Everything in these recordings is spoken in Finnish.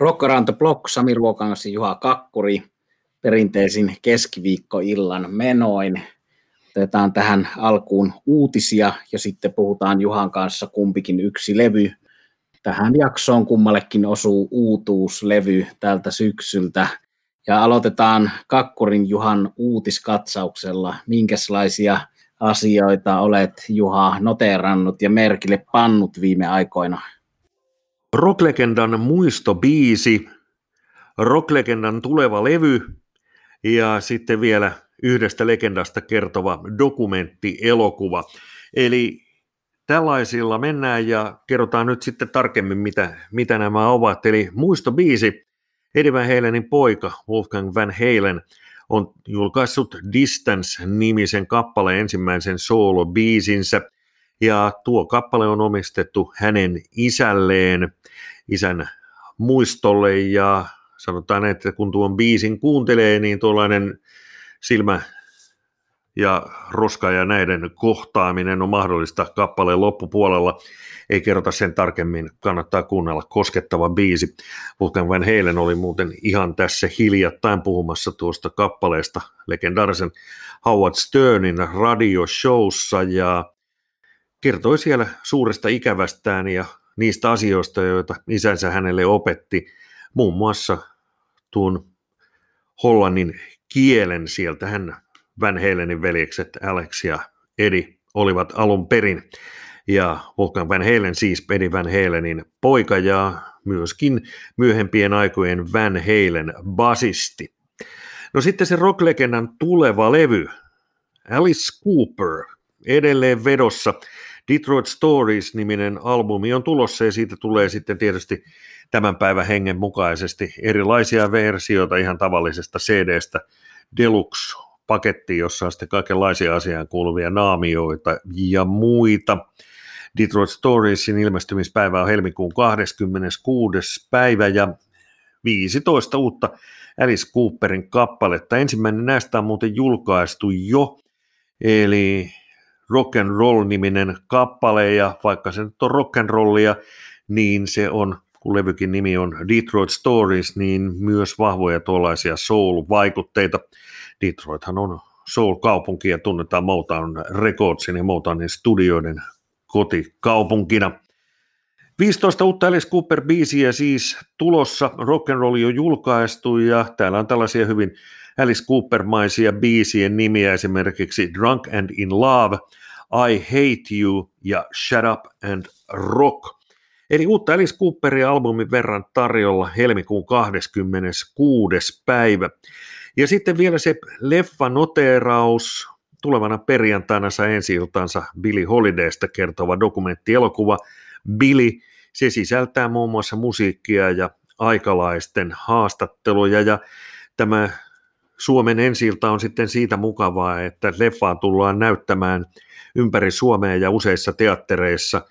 Rock Around the Block, Sami Ruokangassi, Juha Kakkuri, perinteisin keskiviikkoillan menoin. Otetaan tähän alkuun uutisia ja sitten puhutaan Juhan kanssa kumpikin yksi levy. Tähän jaksoon kummallekin osuu uutuuslevy tältä syksyltä. Ja aloitetaan Kakkurin Juhan uutiskatsauksella. Minkälaisia asioita olet Juha noteerannut ja merkille pannut viime aikoina? Rocklegendan muistobiisi, rocklegendan tuleva levy ja sitten vielä yhdestä legendasta kertova dokumenttielokuva. Eli tällaisilla mennään ja kerrotaan nyt sitten tarkemmin, mitä, mitä nämä ovat. Eli muistobiisi, Eddie Van Halenin poika Wolfgang Van Halen on julkaissut Distance-nimisen kappaleen ensimmäisen solo-biisinsä – ja tuo kappale on omistettu hänen isälleen, isän muistolle ja sanotaan, että kun tuon biisin kuuntelee, niin tuollainen silmä ja roska ja näiden kohtaaminen on mahdollista kappaleen loppupuolella. Ei kerrota sen tarkemmin, kannattaa kuunnella koskettava biisi. Vulcan Van Halen oli muuten ihan tässä hiljattain puhumassa tuosta kappaleesta legendaarisen Howard Sternin radioshowssa ja kertoi siellä suuresta ikävästään ja niistä asioista, joita isänsä hänelle opetti, muun muassa tuon hollannin kielen sieltä hän Van Halenin veljekset Alex ja Edi olivat alun perin. Ja Wolfgang Van Halen siis Eddie Van Halenin poika ja myöskin myöhempien aikojen Van Halen basisti. No sitten se rocklegendan tuleva levy, Alice Cooper, edelleen vedossa. Detroit Stories-niminen albumi on tulossa ja siitä tulee sitten tietysti tämän päivän hengen mukaisesti erilaisia versioita ihan tavallisesta CD-stä Deluxe-paketti, jossa on sitten kaikenlaisia asiaan kuuluvia naamioita ja muita. Detroit Storiesin ilmestymispäivä on helmikuun 26. päivä ja 15 uutta Alice Cooperin kappaletta. Ensimmäinen näistä on muuten julkaistu jo, eli rock and roll-niminen kappale, ja vaikka se nyt on rock and rollia, niin se on, kun levykin nimi on Detroit Stories, niin myös vahvoja tuollaisia soul-vaikutteita. Detroithan on soul-kaupunki ja tunnetaan Motown Recordsin ja Motownin studioiden kotikaupunkina. 15 uutta Alice Cooper-biisiä siis tulossa, rock and roll jo julkaistu ja täällä on tällaisia hyvin Alice Cooper-maisia biisien nimiä, esimerkiksi Drunk and in Love, I Hate You ja Shut Up and Rock. Eli uutta Alice Cooperin albumin verran tarjolla helmikuun 26. päivä. Ja sitten vielä se leffa-noteraus, tulevana perjantaina saa ensi iltansa Billy Holidaysta kertova dokumenttielokuva Billy. Se sisältää muun muassa musiikkia ja aikalaisten haastatteluja ja tämä Suomen ensi on sitten siitä mukavaa, että leffaa tullaan näyttämään ympäri Suomea ja useissa teattereissa.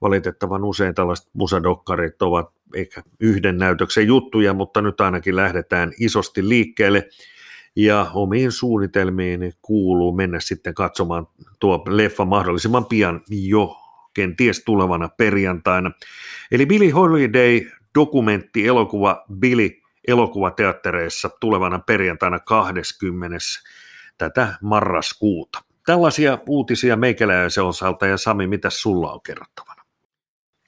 Valitettavan usein tällaiset musadokkarit ovat ehkä yhden näytöksen juttuja, mutta nyt ainakin lähdetään isosti liikkeelle. Ja omiin suunnitelmiin kuuluu mennä sitten katsomaan tuo leffa mahdollisimman pian jo kenties tulevana perjantaina. Eli Billy Holiday dokumentti elokuva Billy elokuvateattereissa tulevana perjantaina 20. tätä marraskuuta. Tällaisia uutisia meikäläisen osalta ja Sami, mitä sulla on kerrottavana?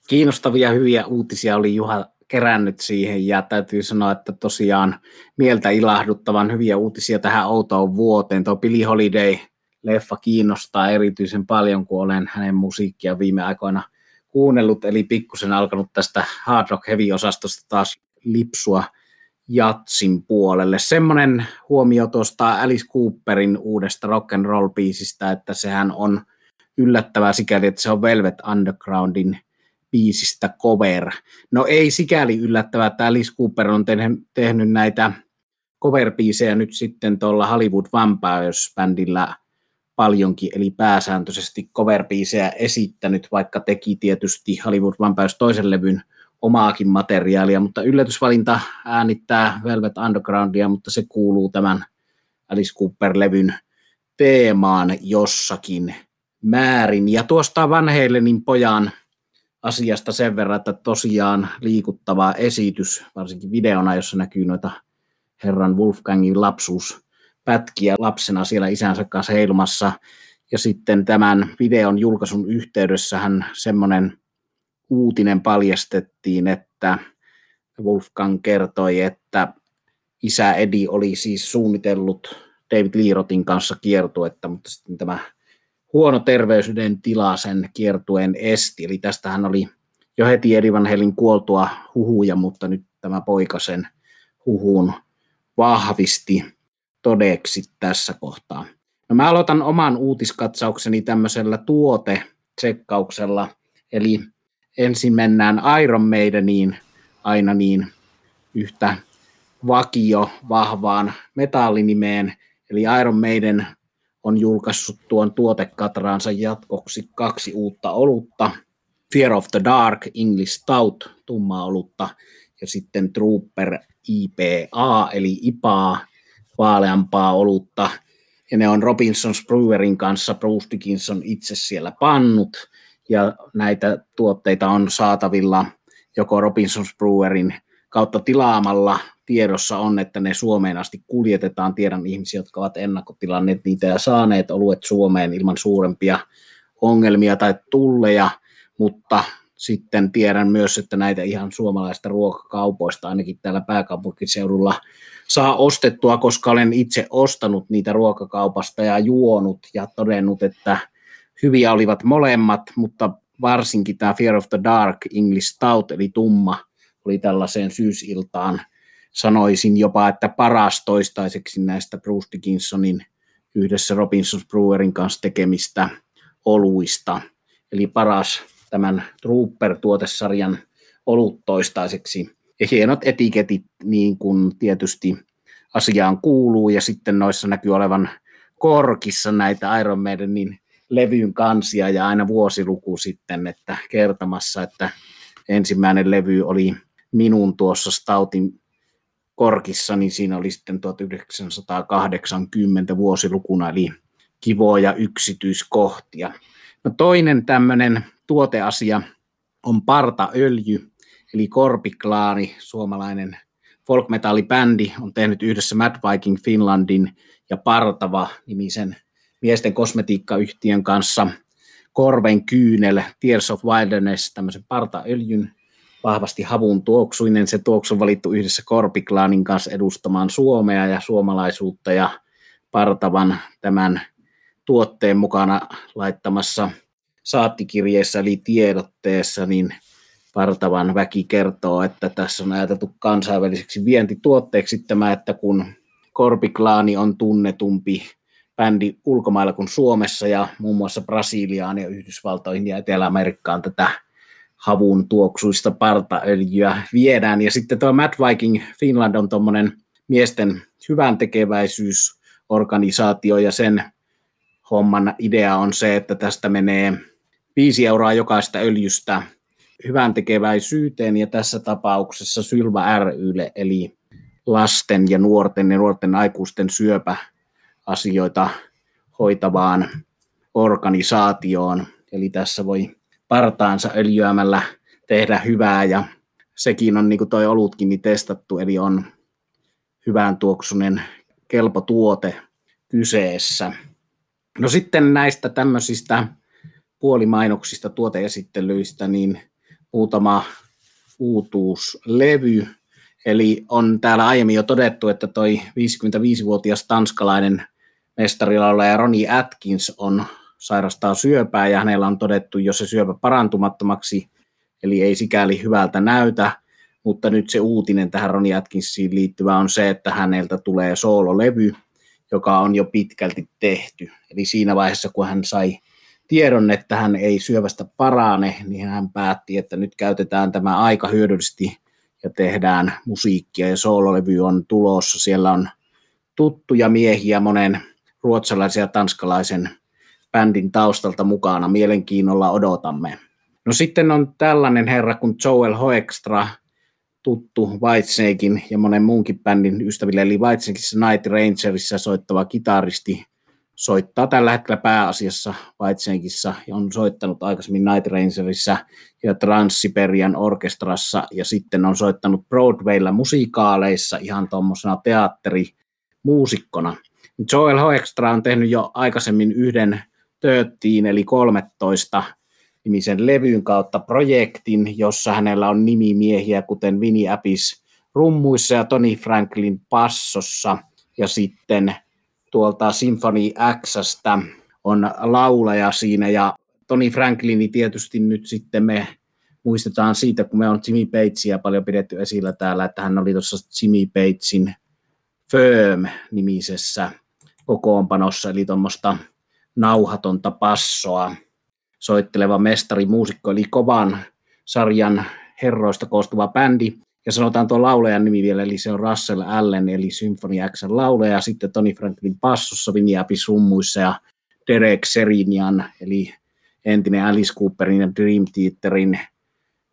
Kiinnostavia hyviä uutisia oli Juha kerännyt siihen ja täytyy sanoa, että tosiaan mieltä ilahduttavan hyviä uutisia tähän outoon vuoteen. Tuo Billy Holiday leffa kiinnostaa erityisen paljon, kun olen hänen musiikkia viime aikoina kuunnellut, eli pikkusen alkanut tästä hard rock heavy osastosta taas lipsua jatsin puolelle. Semmoinen huomio tuosta Alice Cooperin uudesta rock and roll biisistä, että sehän on yllättävää sikäli, että se on Velvet Undergroundin biisistä cover. No ei sikäli yllättävää, että Alice Cooper on tehnyt, näitä cover-biisejä nyt sitten tuolla Hollywood Vampires-bändillä paljonkin, eli pääsääntöisesti cover esittänyt, vaikka teki tietysti Hollywood Vampires toisen levyn omaakin materiaalia, mutta yllätysvalinta äänittää Velvet Undergroundia, mutta se kuuluu tämän Alice Cooper-levyn teemaan jossakin määrin. Ja tuosta Van Halenin pojan asiasta sen verran, että tosiaan liikuttava esitys, varsinkin videona, jossa näkyy noita herran Wolfgangin lapsuuspätkiä lapsena siellä isänsä kanssa heilumassa. Ja sitten tämän videon julkaisun yhteydessähän semmoinen uutinen paljastettiin, että Wolfgang kertoi, että isä Edi oli siis suunnitellut David Liirotin kanssa kiertuetta, mutta sitten tämä huono terveysyyden tila sen kiertueen esti. Eli tästähän oli jo heti Eddie Van Halen kuoltua huhuja, mutta nyt tämä poika sen huhuun vahvisti todeksi tässä kohtaa. No mä aloitan oman uutiskatsaukseni tämmöisellä tuote-tsekkauksella, eli ensin mennään Iron Maideniin aina niin yhtä vakio vahvaan metallinimeen, eli Iron Maiden on julkaissut tuon tuotekatraansa jatkoksi kaksi uutta olutta, Fear of the Dark, English Stout, tummaa olutta, ja sitten Trooper IPA, eli IPA, vaaleampaa olutta, ja ne on Robinson's Brewerin kanssa Bruce Dickinson itse siellä pannut, ja näitä tuotteita on saatavilla joko Robinson's Brewerin kautta tilaamalla tiedossa on, että ne Suomeen asti kuljetetaan. Tiedän ihmisiä, jotka ovat ennakkotilanneet niitä ja saaneet oluet Suomeen ilman suurempia ongelmia tai tulleja, mutta sitten tiedän myös, että näitä ihan suomalaista ruokakaupoista ainakin täällä pääkaupunkiseudulla saa ostettua, koska olen itse ostanut niitä ruokakaupasta ja juonut ja todennut, että hyviä olivat molemmat, mutta varsinkin tämä Fear of the Dark English Stout, eli tumma, oli tällaiseen syysiltaan, sanoisin jopa, että paras toistaiseksi näistä Bruce Dickinsonin yhdessä Robinsons Brewerin kanssa tekemistä oluista. Eli paras tämän Trooper-tuotesarjan olut toistaiseksi. Ja hienot etiketit, niin kuin tietysti asiaan kuuluu, ja sitten noissa näkyy olevan korkissa näitä Iron Maidenin levyn kansia ja aina vuosiluku sitten, että kertomassa, että ensimmäinen levy oli minun tuossa Stoutin korkissa, niin siinä oli sitten 1980 vuosilukuna, eli kivoja yksityiskohtia. No toinen tämmöinen tuoteasia on partaöljy, eli Korpiklaani, suomalainen folkmetallibändi, on tehnyt yhdessä Mad Viking Finlandin ja Partava nimisen miesten kosmetiikkayhtiön kanssa Korven kyynel Tears of Wilderness, tämmöisen partaöljyn, vahvasti havun tuoksuinen. Se tuoksu on valittu yhdessä Korpiklaanin kanssa edustamaan Suomea ja suomalaisuutta ja Partavan tämän tuotteen mukana laittamassa saattikirjeessä eli tiedotteessa, niin Partavan väki kertoo, että tässä on ajateltu kansainväliseksi vientituotteeksi tämä, että kun Korpiklaani on tunnetumpi bändi ulkomailla kuin Suomessa ja muun muassa Brasiliaan ja Yhdysvaltoihin ja Etelä-Amerikkaan tätä havun tuoksuista partaöljyä viedään. Ja sitten tuo Mad Viking Finland on tuommoinen miesten hyvän tekeväisyysorganisaatio ja sen homman idea on se, että tästä menee 5 euroa jokaista öljystä hyvän tekeväisyyteen ja tässä tapauksessa Sylva rylle eli lasten ja nuorten ja nuorten aikuisten syöpäasioita hoitavaan organisaatioon. Eli tässä voi partaansa öljyämällä tehdä hyvää ja sekin on niin kuin toi olutkin niin testattu, eli on hyvän tuoksunen kelpo tuote kyseessä. No sitten näistä tämmöisistä puolimainoksista, tuoteesittelyistä, niin muutama uutuuslevy. Eli on täällä aiemmin jo todettu, että toi 55-vuotias tanskalainen mestarilaulaja Ronnie Atkins on sairastaa syöpää ja hänellä on todettu jo se syöpä parantumattomaksi, eli ei sikäli hyvältä näytä, mutta nyt se uutinen tähän Ronnie Atkinsiin liittyvä on se, että häneltä tulee soololevy, joka on jo pitkälti tehty. Eli siinä vaiheessa, kun hän sai tiedon, että hän ei syövästä parane, niin hän päätti, että nyt käytetään tämä aika hyödyllisesti ja tehdään musiikkia ja soololevy on tulossa. Siellä on tuttuja miehiä, monen ruotsalaisen ja tanskalaisen bändin taustalta mukana. Mielenkiinnolla odotamme. No sitten on tällainen herra kuin Joel Hoekstra, tuttu Whitesnakein ja monen muunkin bändin ystäville, eli Whitesnakeissa Night Rangerissa soittava kitaristi soittaa tällä hetkellä pääasiassa Vaitsenkissa ja on soittanut aikaisemmin Night Rangerissa ja Transsiberian orkestrassa ja sitten on soittanut Broadwaylla musikaaleissa ihan tuommoisena teatterimuusikkona. Joel Hoekstra on tehnyt jo aikaisemmin yhden tööttiin eli 13 nimisen levyn kautta projektin, jossa hänellä on nimimiehiä kuten Vinnie Apis rummuissa ja Tony Franklin passossa. Ja sitten tuolta Symphony Xstä on laulaja siinä ja Tony Franklini tietysti nyt sitten me muistetaan siitä, kun me on Jimmy Pagesia paljon pidetty esillä täällä, että hän oli tuossa Jimmy Pagesin Firm-nimisessä kokoonpanossa, eli tuommoista nauhatonta passoa soitteleva mestari muusikko, eli kovan sarjan herroista koostuva bändi, ja sanotaan tuo laulajan nimi vielä, eli se on Russell Allen, eli Symphony X laulaja, ja sitten Tony Franklin passossa, Vinny Apis rummuissa ja Derek Serinian, eli entinen Alice Cooperin ja Dream Theaterin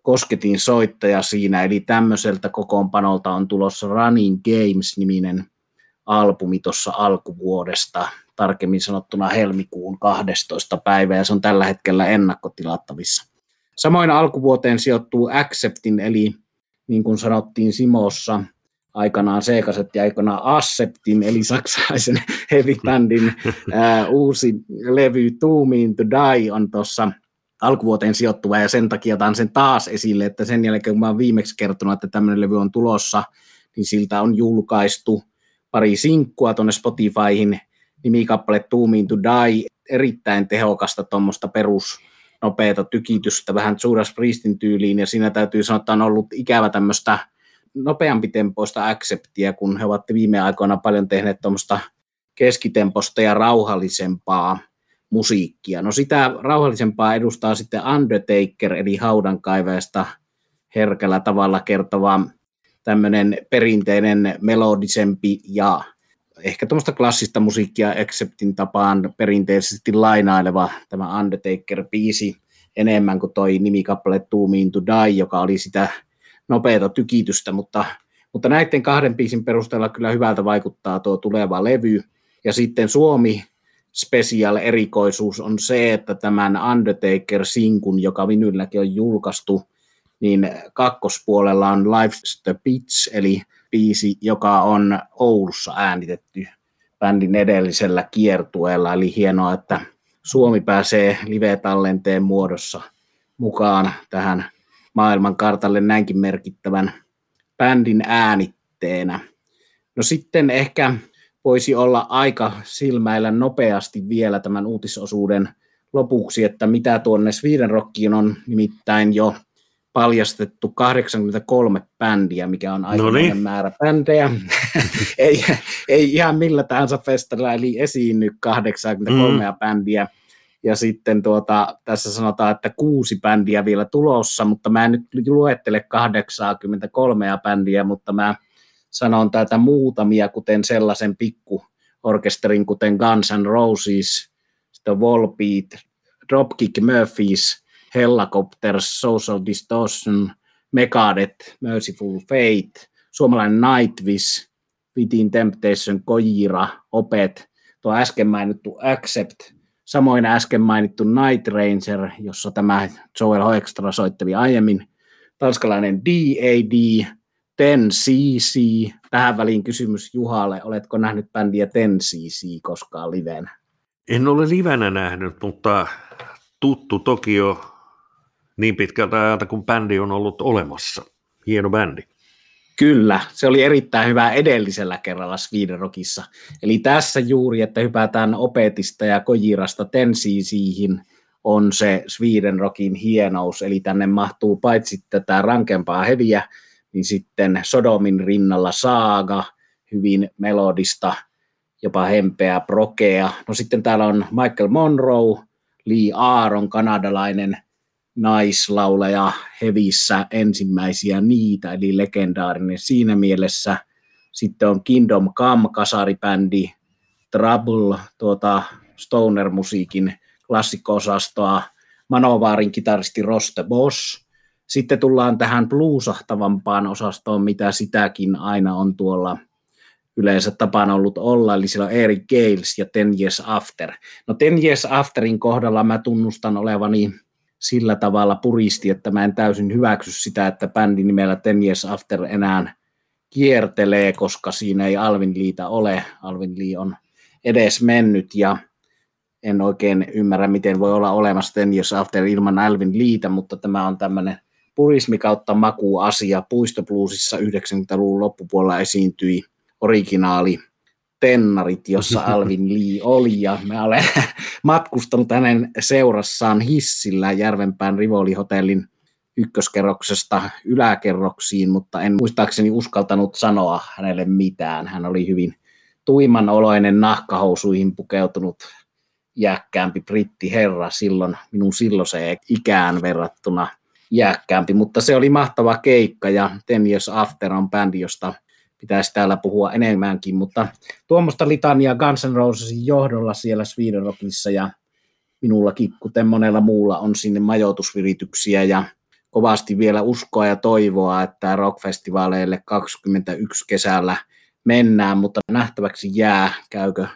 kosketin soittaja siinä, eli tämmöiseltä kokoonpanolta on tulossa Running Games-niminen albumi tuossa alkuvuodesta, tarkemmin sanottuna helmikuun 12. päivä, ja se on tällä hetkellä ennakkotilattavissa. Samoin alkuvuoteen sijoittuu Acceptin, eli niin kuin sanottiin Simossa, aikanaan Seikaset ja aikanaan Asceptin, eli saksalaisen heavy bandin ää, uusi levy Two Mean to Die on tuossa alkuvuoteen sijoittuva, ja sen takia otan sen taas esille, että sen jälkeen kun mä oon viimeksi kertonut, että tämmöinen levy on tulossa, niin siltä on julkaistu pari sinkkua tuonne Spotifyhin, nimikappale Mean to Die, erittäin tehokasta tuommoista perus nopeata tykitystä vähän Judas Priestin tyyliin, ja siinä täytyy sanoa, että on ollut ikävä tämmöistä nopeampi tempoista acceptia, kun he ovat viime aikoina paljon tehneet tuommoista keskitemposta ja rauhallisempaa musiikkia. No sitä rauhallisempaa edustaa sitten Undertaker, eli haudankaivajasta herkällä tavalla kertova tämmöinen perinteinen melodisempi ja ehkä tuommoista klassista musiikkia Acceptin tapaan perinteisesti lainaileva tämä Undertaker-biisi enemmän kuin toi nimikappale Two Mean to Die, joka oli sitä nopeata tykitystä, mutta, mutta näiden kahden biisin perusteella kyllä hyvältä vaikuttaa tuo tuleva levy. Ja sitten Suomi special erikoisuus on se, että tämän Undertaker-sinkun, joka vinylläkin on julkaistu, niin kakkospuolella on Life's the Pitch, eli biisi, joka on Oulussa äänitetty bändin edellisellä kiertueella, eli hienoa, että Suomi pääsee live-tallenteen muodossa mukaan tähän maailman kartalle näinkin merkittävän bändin äänitteenä. No sitten ehkä voisi olla aika silmäillä nopeasti vielä tämän uutisosuuden lopuksi, että mitä tuonne Sweden Rockiin on nimittäin jo paljastettu 83 bändiä, mikä on aika määrä bändejä. ei, ei ihan millä tahansa festarilla, eli esiinny 83 mm. bändiä. Ja sitten tuota, tässä sanotaan, että kuusi bändiä vielä tulossa, mutta mä en nyt luettele 83 bändiä, mutta mä sanon täältä muutamia, kuten sellaisen pikkuorkesterin, kuten Guns N' Roses, sitten Volbeat, Dropkick Murphys, Hellacopters, Social Distortion, Megadeth, Merciful Fate, suomalainen Nightwish, Within Temptation, Kojira, Opet, tuo äsken mainittu Accept, samoin äsken mainittu Night Ranger, jossa tämä Joel Hoekstra soitteli aiemmin, tanskalainen DAD, Ten CC. Tähän väliin kysymys Juhalle, oletko nähnyt bändiä Ten CC koskaan livenä? En ole livenä nähnyt, mutta tuttu toki jo niin pitkältä ajalta, kun bändi on ollut olemassa. Hieno bändi. Kyllä, se oli erittäin hyvä edellisellä kerralla Sweden Rockissa. Eli tässä juuri, että hypätään Opetista ja Kojirasta Tensiisiin, on se Sweden Rockin hienous. Eli tänne mahtuu paitsi tätä rankempaa heviä, niin sitten Sodomin rinnalla Saaga, hyvin melodista, jopa hempeä, prokea. No sitten täällä on Michael Monroe, Lee Aaron, kanadalainen naislauleja hevissä ensimmäisiä niitä, eli legendaarinen siinä mielessä. Sitten on Kingdom Come kasaribändi, Trouble, tuota stoner-musiikin klassikko-osastoa, Manovaarin kitaristi Roste Boss. Sitten tullaan tähän bluesahtavampaan osastoon, mitä sitäkin aina on tuolla yleensä tapana ollut olla, eli siellä on Eric Gales ja Ten Years After. No Ten Years Afterin kohdalla mä tunnustan olevani sillä tavalla puristi, että mä en täysin hyväksy sitä, että bändi nimellä Ten Years After enää kiertelee, koska siinä ei Alvin Liita ole. Alvin Lee on edes mennyt ja en oikein ymmärrä, miten voi olla olemassa Ten Years After ilman Alvin Liita, mutta tämä on tämmöinen purismi kautta maku asia. Puistobluesissa 90-luvun loppupuolella esiintyi originaali tennarit, jossa Alvin Lee oli, ja mä olen matkustanut hänen seurassaan hissillä Järvenpään Rivoli-hotellin ykköskerroksesta yläkerroksiin, mutta en muistaakseni uskaltanut sanoa hänelle mitään. Hän oli hyvin tuiman oloinen nahkahousuihin pukeutunut jääkkäämpi herra silloin minun silloiseen ikään verrattuna jääkkäämpi, mutta se oli mahtava keikka ja Ten Years After on bändi, josta pitäisi täällä puhua enemmänkin, mutta tuommoista litania Guns N' Rosesin johdolla siellä Sweden Rockissa ja minullakin, kuten monella muulla, on sinne majoitusvirityksiä ja kovasti vielä uskoa ja toivoa, että rockfestivaaleille 21 kesällä mennään, mutta nähtäväksi jää, käykö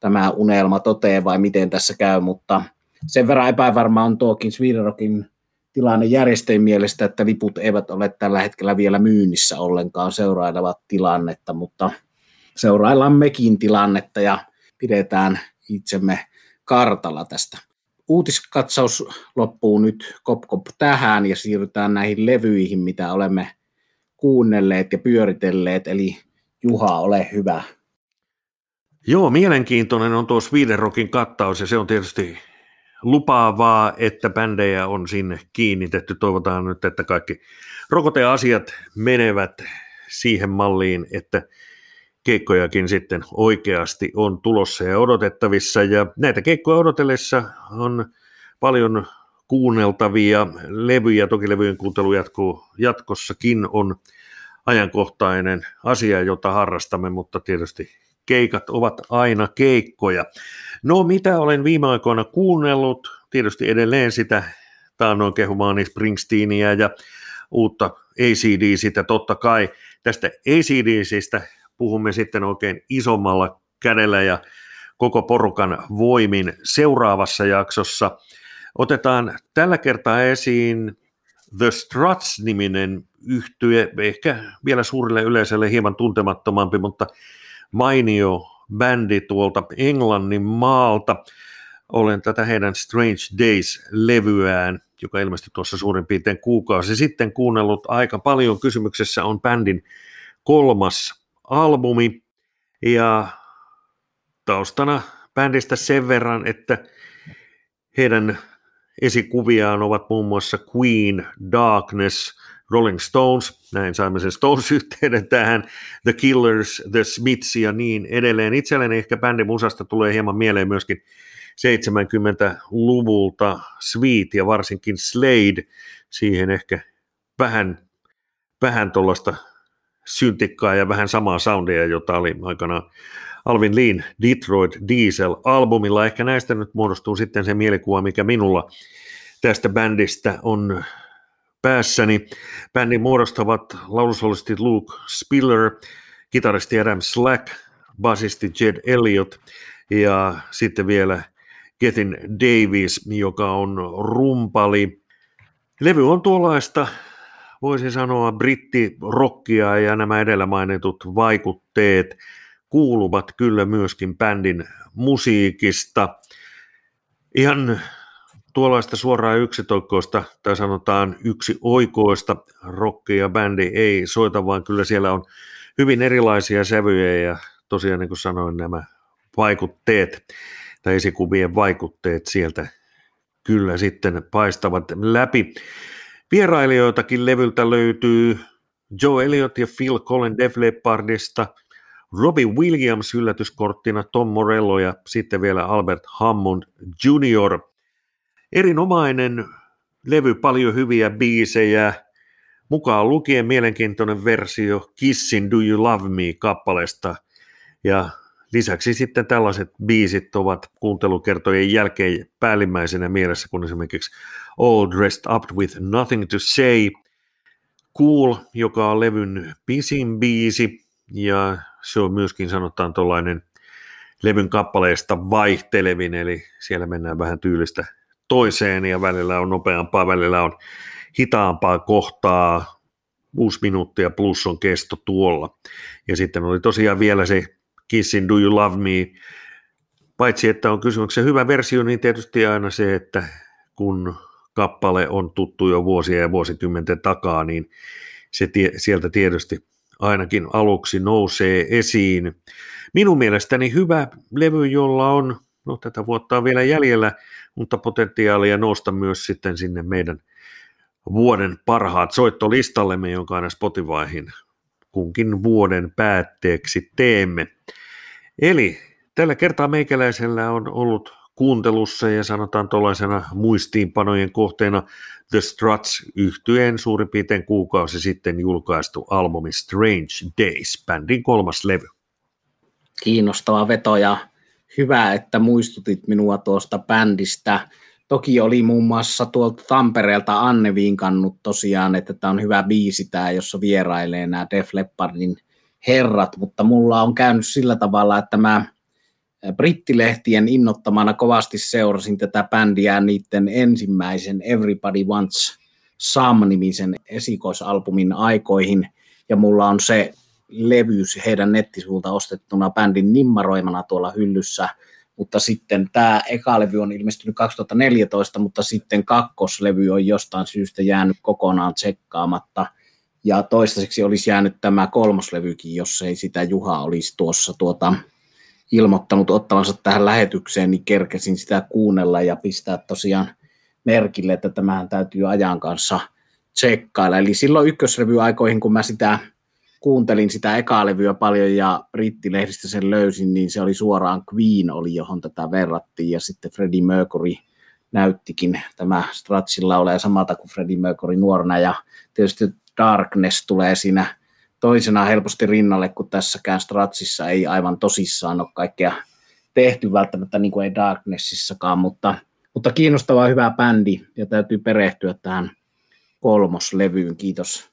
tämä unelma toteen vai miten tässä käy, mutta sen verran epävarma on tuokin Sweden Rockin tilanne järjestäjien mielestä, että liput eivät ole tällä hetkellä vielä myynnissä ollenkaan seurailevat tilannetta, mutta seuraillaan mekin tilannetta ja pidetään itsemme kartalla tästä. Uutiskatsaus loppuu nyt kop, kop tähän ja siirrytään näihin levyihin, mitä olemme kuunnelleet ja pyöritelleet, eli Juha, ole hyvä. Joo, mielenkiintoinen on tuo Sweden Rockin kattaus ja se on tietysti lupaavaa, että bändejä on sinne kiinnitetty. Toivotaan nyt, että kaikki rokoteasiat menevät siihen malliin, että keikkojakin sitten oikeasti on tulossa ja odotettavissa. Ja näitä keikkoja odotellessa on paljon kuunneltavia levyjä, toki levyjen kuuntelu jatkuu jatkossakin on ajankohtainen asia, jota harrastamme, mutta tietysti keikat ovat aina keikkoja. No mitä olen viime aikoina kuunnellut, tietysti edelleen sitä taannoin kehumaani Springsteenia ja uutta ACD sitä totta kai. Tästä ACDCistä puhumme sitten oikein isommalla kädellä ja koko porukan voimin seuraavassa jaksossa. Otetaan tällä kertaa esiin The Struts-niminen yhtye, ehkä vielä suurille yleisölle hieman tuntemattomampi, mutta mainio bändi tuolta Englannin maalta. Olen tätä heidän Strange Days-levyään, joka ilmestyi tuossa suurin piirtein kuukausi sitten, kuunnellut aika paljon. Kysymyksessä on bändin kolmas albumi ja taustana bändistä sen verran, että heidän esikuviaan ovat muun muassa Queen, Darkness, Rolling Stones, näin saimme sen Stones-yhteyden tähän, The Killers, The Smiths ja niin edelleen. Itselleni ehkä bändin musasta tulee hieman mieleen myöskin 70-luvulta Sweet ja varsinkin Slade, siihen ehkä vähän, vähän tuollaista syntikkaa ja vähän samaa soundia, jota oli aikanaan Alvin Lean Detroit Diesel-albumilla. Ehkä näistä nyt muodostuu sitten se mielikuva, mikä minulla tästä bändistä on päässäni. Bändin muodostavat laulusolisti Luke Spiller, kitaristi Adam Slack, basisti Jed Elliot ja sitten vielä Gethin Davis, joka on rumpali. Levy on tuollaista, voisi sanoa, brittirokkia ja nämä edellä mainitut vaikutteet kuuluvat kyllä myöskin bändin musiikista. Ihan tuollaista suoraa yksitoikkoista tai sanotaan yksi oikoista rockia bändi ei soita, vaan kyllä siellä on hyvin erilaisia sävyjä ja tosiaan niin kuin sanoin nämä vaikutteet tai esikuvien vaikutteet sieltä kyllä sitten paistavat läpi. Vierailijoitakin levyltä löytyy Joe Elliott ja Phil Collen Def Leppardista, Robbie Williams yllätyskorttina, Tom Morello ja sitten vielä Albert Hammond Jr erinomainen levy, paljon hyviä biisejä, mukaan lukien mielenkiintoinen versio Kissin Do You Love Me kappaleesta. Ja lisäksi sitten tällaiset biisit ovat kuuntelukertojen jälkeen päällimmäisenä mielessä, kun esimerkiksi All Dressed Up With Nothing To Say, Cool, joka on levyn pisin biisi. Ja se on myöskin sanotaan tuollainen levyn kappaleesta vaihtelevin, eli siellä mennään vähän tyylistä toiseen ja välillä on nopeampaa, välillä on hitaampaa kohtaa, 6 minuuttia plus on kesto tuolla. Ja sitten oli tosiaan vielä se Kissin Do You Love Me, paitsi että on kysymyksessä hyvä versio, niin tietysti aina se, että kun kappale on tuttu jo vuosia ja vuosikymmenten takaa, niin se tie, sieltä tietysti ainakin aluksi nousee esiin. Minun mielestäni hyvä levy, jolla on, no tätä vuotta on vielä jäljellä, mutta potentiaalia nousta myös sitten sinne meidän vuoden parhaat soittolistallemme, jonka aina Spotifyhin kunkin vuoden päätteeksi teemme. Eli tällä kertaa meikäläisellä on ollut kuuntelussa ja sanotaan tuollaisena muistiinpanojen kohteena The Struts yhtyeen suurin piirtein kuukausi sitten julkaistu albumi Strange Days, bändin kolmas levy. Kiinnostava veto ja hyvä, että muistutit minua tuosta bändistä. Toki oli muun muassa tuolta Tampereelta Anne vinkannut tosiaan, että tämä on hyvä biisi tämä, jossa vierailee nämä Def Leppardin herrat, mutta mulla on käynyt sillä tavalla, että mä brittilehtien innottamana kovasti seurasin tätä bändiä niiden ensimmäisen Everybody Wants Some-nimisen esikoisalbumin aikoihin, ja mulla on se levyys heidän nettisivuilta ostettuna bändin nimmaroimana tuolla hyllyssä, mutta sitten tämä eka levy on ilmestynyt 2014, mutta sitten kakkoslevy on jostain syystä jäänyt kokonaan tsekkaamatta, ja toistaiseksi olisi jäänyt tämä kolmoslevykin, jos ei sitä Juha olisi tuossa tuota, ilmoittanut ottavansa tähän lähetykseen, niin kerkesin sitä kuunnella ja pistää tosiaan merkille, että tämähän täytyy ajan kanssa tsekkailla. Eli silloin ykkösrevy-aikoihin, kun mä sitä kuuntelin sitä ekaa levyä paljon ja brittilehdistä sen löysin, niin se oli suoraan Queen oli, johon tätä verrattiin, ja sitten Freddie Mercury näyttikin tämä Stratsin laulee samalta kuin Freddie Mercury nuorena, ja tietysti Darkness tulee siinä toisena helposti rinnalle, kun tässäkään Stratsissa ei aivan tosissaan ole kaikkea tehty välttämättä niin kuin ei Darknessissakaan, mutta, mutta kiinnostava hyvä bändi. Ja täytyy perehtyä tähän kolmoslevyyn. Kiitos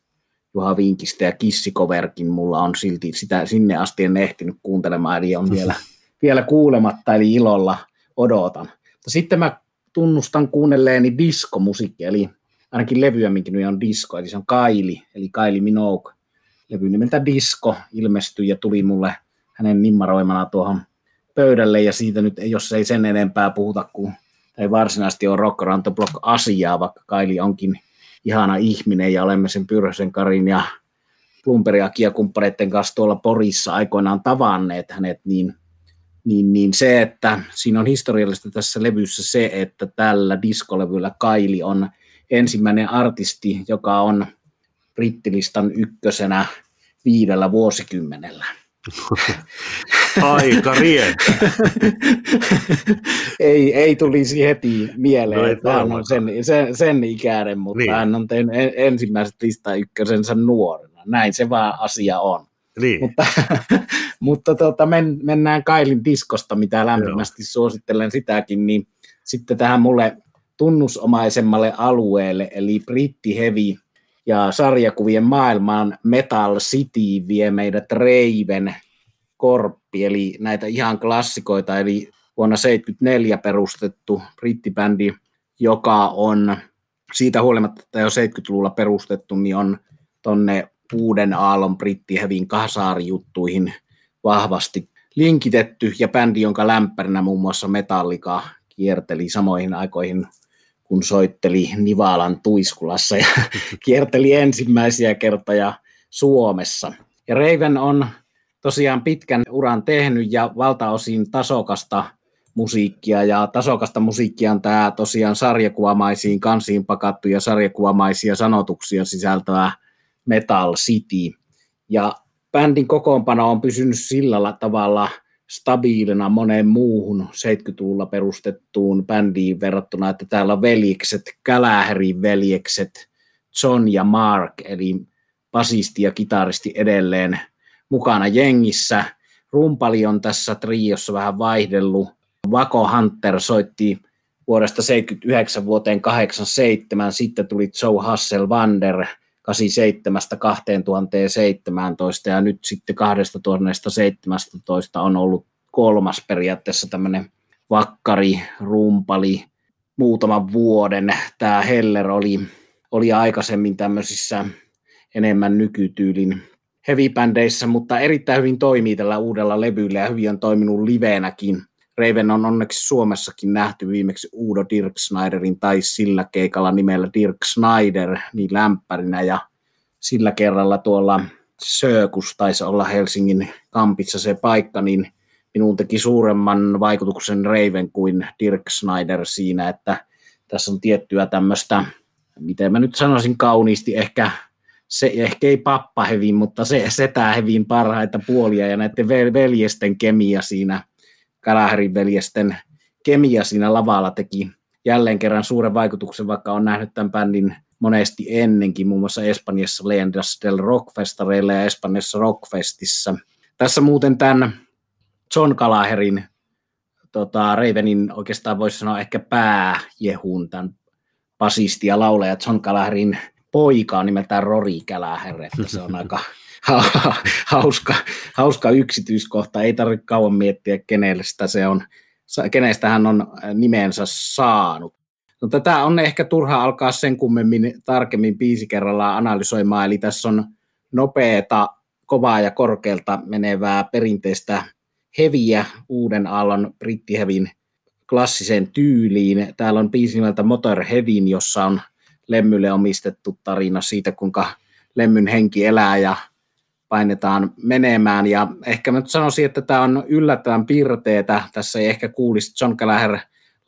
Juha Vinkistä ja Kissikoverkin. Mulla on silti sitä sinne asti en ehtinyt kuuntelemaan, eli on vielä, vielä kuulematta, eli ilolla odotan. Sitten mä tunnustan kuunnelleeni diskomusiikkia, eli ainakin levyä, minkä on disko, eli se on Kaili, eli Kaili Minogue levy nimeltä Disco ilmestyi ja tuli mulle hänen nimmaroimana tuohon pöydälle ja siitä nyt, jos ei sen enempää puhuta kuin ei varsinaisesti ole Rock Around the Block asiaa, vaikka Kaili onkin ihana ihminen ja olemme sen Pyrhösen Karin ja Plumperia kumppaneiden kanssa tuolla Porissa aikoinaan tavanneet hänet, niin, niin, niin se, että siinä on historiallista tässä levyssä se, että tällä diskolevyllä Kaili on ensimmäinen artisti, joka on brittilistan ykkösenä viidellä vuosikymmenellä. Aika ei, ei tulisi heti mieleen, no että hän on sen, sen, sen ikäinen, mutta niin. hän on tehnyt ensimmäiset lista ykkösensä nuorena. Näin se vaan asia on. Niin. Mutta, mutta tuota, men, mennään Kailin diskosta, mitä lämpimästi Joo. suosittelen sitäkin, niin sitten tähän mulle tunnusomaisemmalle alueelle, eli britti heavy ja sarjakuvien maailmaan Metal City vie meidät Reiven Korppi, eli näitä ihan klassikoita, eli vuonna 1974 perustettu brittibändi, joka on siitä huolimatta, että jo 70-luvulla perustettu, niin on tonne uuden aallon brittihevin kasaarijuttuihin vahvasti linkitetty, ja bändi, jonka lämpärinä muun muassa Metallica kierteli samoihin aikoihin kun soitteli Nivalan Tuiskulassa ja kierteli ensimmäisiä kertoja Suomessa. Ja Raven on tosiaan pitkän uran tehnyt ja valtaosin tasokasta musiikkia ja tasokasta musiikkia on tämä tosiaan sarjakuvamaisiin kansiin pakattu ja sarjakuvamaisia sanotuksia sisältävä Metal City. Ja bändin kokoonpano on pysynyt sillä tavalla – stabiilina moneen muuhun 70-luvulla perustettuun bändiin verrattuna, että täällä on veljekset, Kälähärin veljekset, John ja Mark, eli basisti ja kitaristi edelleen mukana jengissä. Rumpali on tässä triossa vähän vaihdellut. Vako Hunter soitti vuodesta 79 vuoteen 87, sitten tuli Joe Hasselwander 2017 ja nyt sitten 2017 on ollut kolmas periaatteessa tämmöinen vakkari, rumpali, muutaman vuoden. Tämä Heller oli, oli aikaisemmin tämmöisissä enemmän nykytyylin heavy mutta erittäin hyvin toimii tällä uudella levyllä ja hyvin on toiminut liveenäkin. Raven on onneksi Suomessakin nähty viimeksi Uudo Dirk Snyderin tai sillä keikalla nimellä Dirk Snyder niin lämpärinä. Ja sillä kerralla tuolla Sökus taisi olla Helsingin kampissa se paikka, niin minuun teki suuremman vaikutuksen Raven kuin Dirk Snyder siinä, että tässä on tiettyä tämmöistä, miten mä nyt sanoisin kauniisti, ehkä se ehkä ei pappa hevin, mutta se setää hevin parhaita puolia ja näiden veljesten kemia siinä, Kalaherin veljesten kemia siinä lavalla teki jälleen kerran suuren vaikutuksen, vaikka on nähnyt tämän bändin monesti ennenkin, muun muassa Espanjassa Leyendas del Rockfestareilla ja Espanjassa Rockfestissa. Tässä muuten tämän John Gallagherin, tota, Ravenin oikeastaan voisi sanoa ehkä pääjehun, tämän basisti ja laulaja John Gallagherin poika on nimeltään Rory Gallagher, että se on aika hauska, hauska yksityiskohta. Ei tarvitse kauan miettiä, kenelle sitä se on, kenestä hän on nimensä saanut. No, tätä on ehkä turha alkaa sen kummemmin tarkemmin biisi kerrallaan analysoimaan, eli tässä on nopeata, kovaa ja korkealta menevää perinteistä heviä uuden aallon brittihevin klassiseen tyyliin. Täällä on biisi nimeltä Motorheadin, jossa on Lemmylle omistettu tarina siitä, kuinka Lemmyn henki elää ja painetaan menemään. Ja ehkä mä nyt sanoisin, että tämä on yllättävän piirteetä. Tässä ei ehkä kuulisi, John Gallagher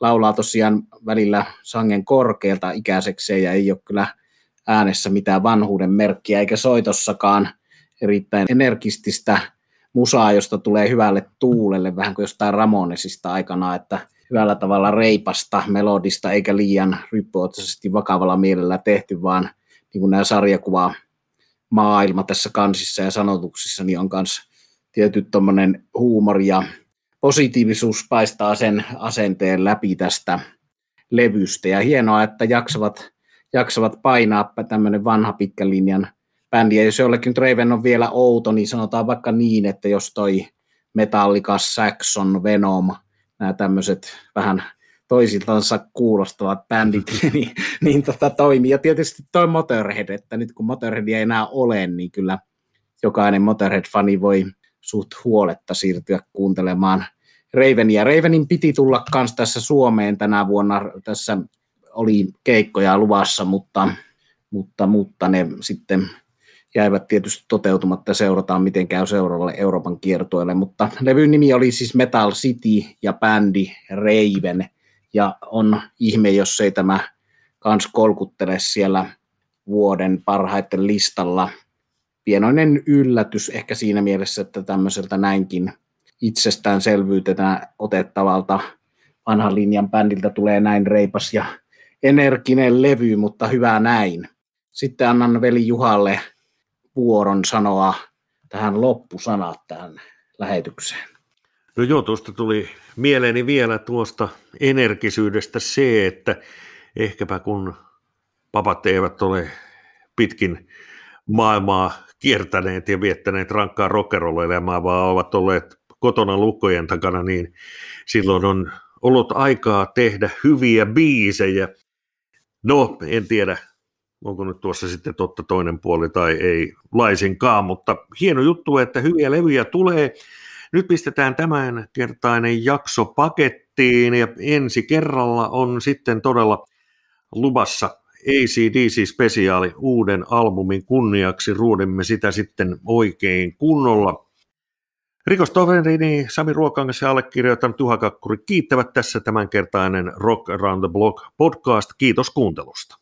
laulaa tosiaan välillä sangen korkealta ikäisekseen ja ei ole kyllä äänessä mitään vanhuuden merkkiä eikä soitossakaan erittäin energististä musaa, josta tulee hyvälle tuulelle, vähän kuin jostain Ramonesista aikana, että hyvällä tavalla reipasta, melodista, eikä liian ryppyotsaisesti vakavalla mielellä tehty, vaan niin kuin nämä sarjakuvaa maailma tässä kansissa ja sanotuksissa, niin on myös tietty tuommoinen huumori ja positiivisuus paistaa sen asenteen läpi tästä levystä. Ja hienoa, että jaksavat, jaksavat painaa tämmöinen vanha pitkän linjan bändi. Ja jos jollekin Raven on vielä outo, niin sanotaan vaikka niin, että jos toi Metallica, Saxon, Venom, nämä tämmöiset vähän toisiltansa kuulostavat bändit, niin, niin tota toimii. Ja tietysti toi Motorhead, että nyt kun Motorheadia ei enää ole, niin kyllä jokainen Motorhead-fani voi suht huoletta siirtyä kuuntelemaan Ravenia. Ravenin piti tulla myös tässä Suomeen tänä vuonna. Tässä oli keikkoja luvassa, mutta, mutta, mutta ne sitten jäivät tietysti toteutumatta seurataan, miten käy seuraavalle Euroopan kiertueelle. Mutta levyn nimi oli siis Metal City ja bändi Raven. Ja on ihme, jos ei tämä kans kolkuttele siellä vuoden parhaiten listalla – pienoinen yllätys ehkä siinä mielessä, että tämmöiseltä näinkin itsestäänselvyytenä otettavalta vanhan linjan bändiltä tulee näin reipas ja energinen levy, mutta hyvä näin. Sitten annan veli Juhalle vuoron sanoa tähän loppusanat tähän lähetykseen. No joo, tuosta tuli mieleeni vielä tuosta energisyydestä se, että ehkäpä kun papat eivät ole pitkin maailmaa kiertäneet ja viettäneet rankkaa rockerolla vaan ovat olleet kotona lukkojen takana, niin silloin on ollut aikaa tehdä hyviä biisejä. No, en tiedä, onko nyt tuossa sitten totta toinen puoli tai ei laisinkaan, mutta hieno juttu, että hyviä levyjä tulee. Nyt pistetään tämän kertainen jakso pakettiin ja ensi kerralla on sitten todella lubassa ACDC-spesiaali uuden albumin kunniaksi. Ruodimme sitä sitten oikein kunnolla. Rikostoverini Sami Ruokangas ja allekirjoittanut Tuha Kakkuri kiittävät tässä tämänkertainen Rock Around the Block podcast. Kiitos kuuntelusta.